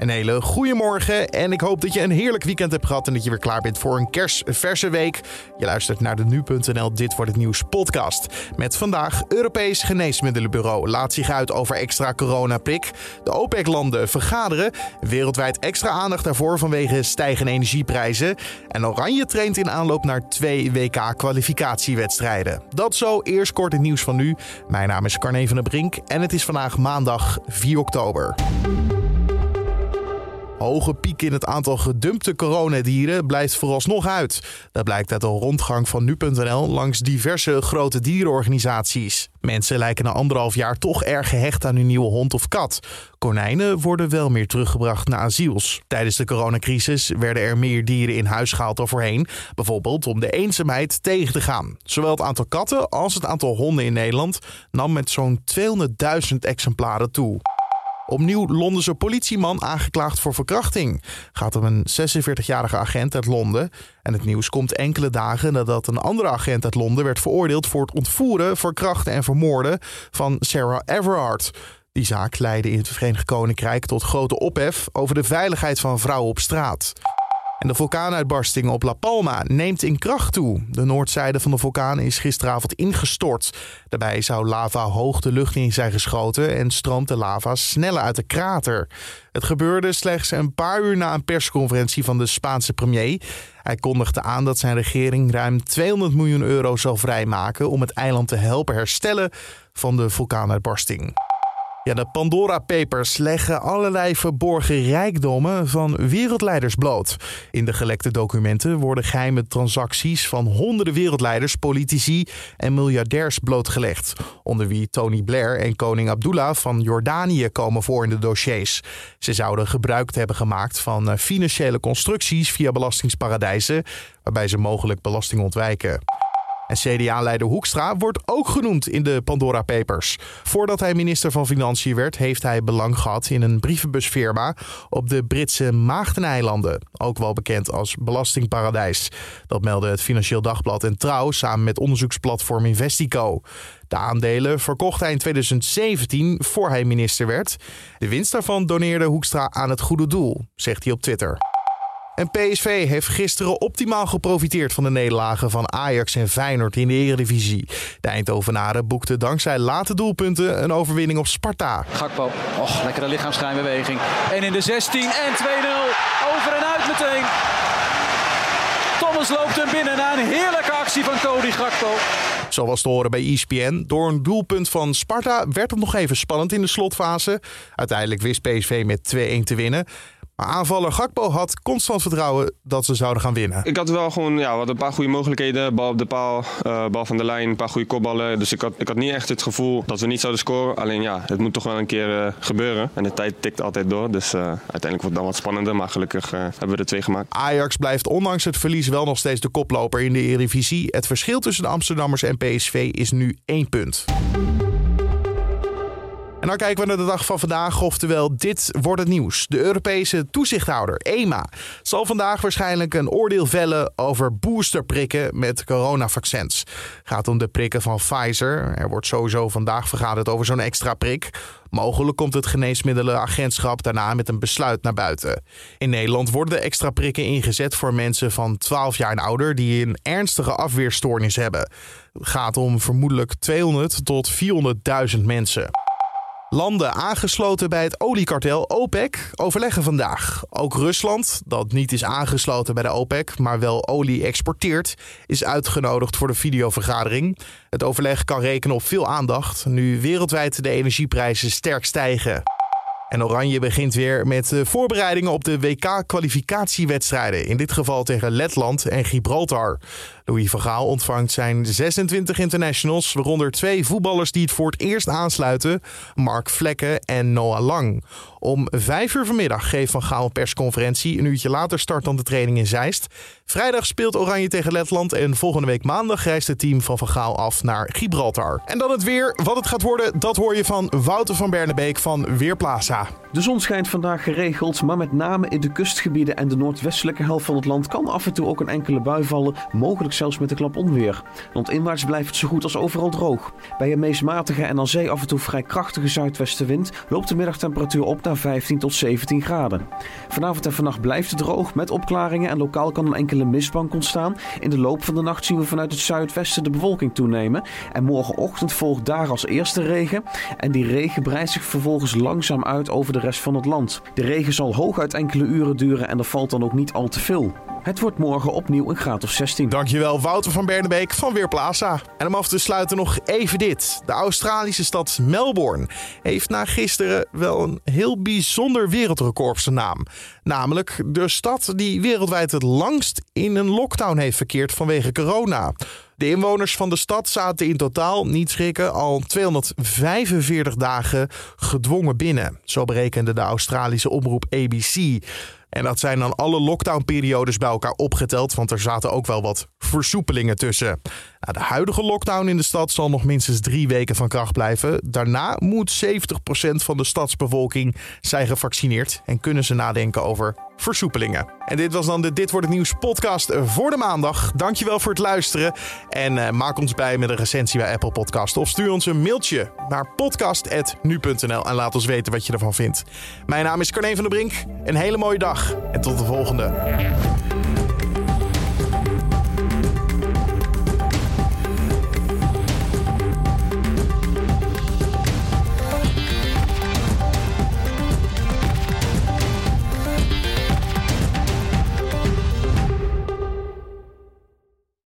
Een hele goede morgen en ik hoop dat je een heerlijk weekend hebt gehad en dat je weer klaar bent voor een kerstverse week. Je luistert naar de nu.nl Dit wordt het nieuws podcast. Met vandaag Europees Geneesmiddelenbureau laat zich uit over extra coronaprik. De OPEC-landen vergaderen. Wereldwijd extra aandacht daarvoor vanwege stijgende energieprijzen. En Oranje traint in aanloop naar twee WK-kwalificatiewedstrijden. Dat zo, eerst kort het nieuws van nu. Mijn naam is Carne van der Brink en het is vandaag maandag 4 oktober. Hoge piek in het aantal gedumpte coronadieren blijft vooralsnog uit. Dat blijkt uit een rondgang van nu.nl langs diverse grote dierenorganisaties. Mensen lijken na anderhalf jaar toch erg gehecht aan hun nieuwe hond of kat. Konijnen worden wel meer teruggebracht naar asiels. Tijdens de coronacrisis werden er meer dieren in huis gehaald dan voorheen. Bijvoorbeeld om de eenzaamheid tegen te gaan. Zowel het aantal katten als het aantal honden in Nederland nam met zo'n 200.000 exemplaren toe. Opnieuw Londense politieman aangeklaagd voor verkrachting. Gaat om een 46-jarige agent uit Londen. En het nieuws komt enkele dagen nadat een andere agent uit Londen werd veroordeeld voor het ontvoeren, verkrachten en vermoorden van Sarah Everard. Die zaak leidde in het Verenigd Koninkrijk tot grote ophef over de veiligheid van vrouwen op straat. En de vulkaanuitbarsting op La Palma neemt in kracht toe. De noordzijde van de vulkaan is gisteravond ingestort. Daarbij zou lava hoog de lucht in zijn geschoten en stroomt de lava sneller uit de krater. Het gebeurde slechts een paar uur na een persconferentie van de Spaanse premier. Hij kondigde aan dat zijn regering ruim 200 miljoen euro zal vrijmaken om het eiland te helpen herstellen van de vulkaanuitbarsting. Ja, de Pandora Papers leggen allerlei verborgen rijkdommen van wereldleiders bloot. In de gelekte documenten worden geheime transacties van honderden wereldleiders, politici en miljardairs blootgelegd. Onder wie Tony Blair en koning Abdullah van Jordanië komen voor in de dossiers. Ze zouden gebruik hebben gemaakt van eh, financiële constructies via belastingsparadijzen, waarbij ze mogelijk belasting ontwijken. En CDA-leider Hoekstra wordt ook genoemd in de Pandora Papers. Voordat hij minister van Financiën werd, heeft hij belang gehad in een brievenbusfirma op de Britse Maagdeneilanden, ook wel bekend als belastingparadijs. Dat meldde het Financieel Dagblad en Trouw samen met onderzoeksplatform Investico. De aandelen verkocht hij in 2017 voor hij minister werd. De winst daarvan doneerde Hoekstra aan het goede doel, zegt hij op Twitter. En PSV heeft gisteren optimaal geprofiteerd van de nederlagen van Ajax en Feyenoord in de Eredivisie. De Eindhovenaren boekten dankzij late doelpunten een overwinning op Sparta. Gakpo, och, lekkere lichaamsschijnbeweging. En in de 16 en 2-0. Over en uit meteen. Thomas loopt hem binnen na een heerlijke actie van Cody Gakpo. Zo was te horen bij ESPN. Door een doelpunt van Sparta werd het nog even spannend in de slotfase. Uiteindelijk wist PSV met 2-1 te winnen. Maar aanvaller Gakpo had constant vertrouwen dat ze zouden gaan winnen. Ik had wel gewoon ja, wat een paar goede mogelijkheden. Bal op de paal, uh, bal van de lijn, een paar goede kopballen. Dus ik had, ik had niet echt het gevoel dat we niet zouden scoren. Alleen ja, het moet toch wel een keer uh, gebeuren. En de tijd tikt altijd door. Dus uh, uiteindelijk wordt het dan wat spannender. Maar gelukkig hebben we er twee gemaakt. Ajax blijft ondanks het verlies wel nog steeds de koploper in de Eredivisie. Het verschil tussen de Amsterdammers en PSV is nu één punt. En dan kijken we naar de dag van vandaag, oftewel dit wordt het nieuws. De Europese toezichthouder EMA zal vandaag waarschijnlijk een oordeel vellen over boosterprikken met coronavaccins. Gaat om de prikken van Pfizer. Er wordt sowieso vandaag vergaderd over zo'n extra prik. Mogelijk komt het geneesmiddelenagentschap daarna met een besluit naar buiten. In Nederland worden de extra prikken ingezet voor mensen van 12 jaar en ouder die een ernstige afweerstoornis hebben. Het gaat om vermoedelijk 200 tot 400.000 mensen. Landen aangesloten bij het oliekartel OPEC overleggen vandaag. Ook Rusland, dat niet is aangesloten bij de OPEC, maar wel olie exporteert, is uitgenodigd voor de videovergadering. Het overleg kan rekenen op veel aandacht, nu wereldwijd de energieprijzen sterk stijgen. En Oranje begint weer met de voorbereidingen op de WK-kwalificatiewedstrijden. In dit geval tegen Letland en Gibraltar. Louis van Gaal ontvangt zijn 26 internationals, waaronder twee voetballers die het voor het eerst aansluiten: Mark Vlekken en Noah Lang. Om vijf uur vanmiddag geeft Van Gaal een persconferentie. Een uurtje later start dan de training in Zeist. Vrijdag speelt Oranje tegen Letland en volgende week maandag reist het team van Van Gaal af naar Gibraltar. En dan het weer. Wat het gaat worden, dat hoor je van Wouter van Bernebeek van Weerplaza. De zon schijnt vandaag geregeld, maar met name in de kustgebieden en de noordwestelijke helft van het land kan af en toe ook een enkele bui vallen, mogelijk zelfs met een klap onweer. Landinwaarts blijft het zo goed als overal droog. Bij een meest matige en aan zee af en toe vrij krachtige zuidwestenwind loopt de middagtemperatuur op naar naar 15 tot 17 graden. Vanavond en vannacht blijft het droog met opklaringen en lokaal kan een enkele mistbank ontstaan. In de loop van de nacht zien we vanuit het zuidwesten de bewolking toenemen. En morgenochtend volgt daar als eerste regen. En die regen breidt zich vervolgens langzaam uit over de rest van het land. De regen zal hooguit enkele uren duren en er valt dan ook niet al te veel. Het wordt morgen opnieuw een graad of 16. Dankjewel Wouter van Bernebeek van Weerplaza. En om af te sluiten nog even dit. De Australische stad Melbourne heeft na gisteren wel een heel bijzonder wereldrecord op zijn naam. Namelijk de stad die wereldwijd het langst in een lockdown heeft verkeerd vanwege corona. De inwoners van de stad zaten in totaal, niet schrikken, al 245 dagen gedwongen binnen. Zo berekende de Australische omroep ABC. En dat zijn dan alle lockdownperiodes bij elkaar opgeteld, want er zaten ook wel wat versoepelingen tussen. Nou, de huidige lockdown in de stad zal nog minstens drie weken van kracht blijven. Daarna moet 70% van de stadsbevolking zijn gevaccineerd en kunnen ze nadenken over versoepelingen. En dit was dan de Dit wordt het nieuws podcast voor de maandag. Dankjewel voor het luisteren en uh, maak ons bij met een recensie bij Apple Podcast of stuur ons een mailtje naar podcast@nu.nl en laat ons weten wat je ervan vindt. Mijn naam is Carne van der Brink. Een hele mooie dag en tot de volgende.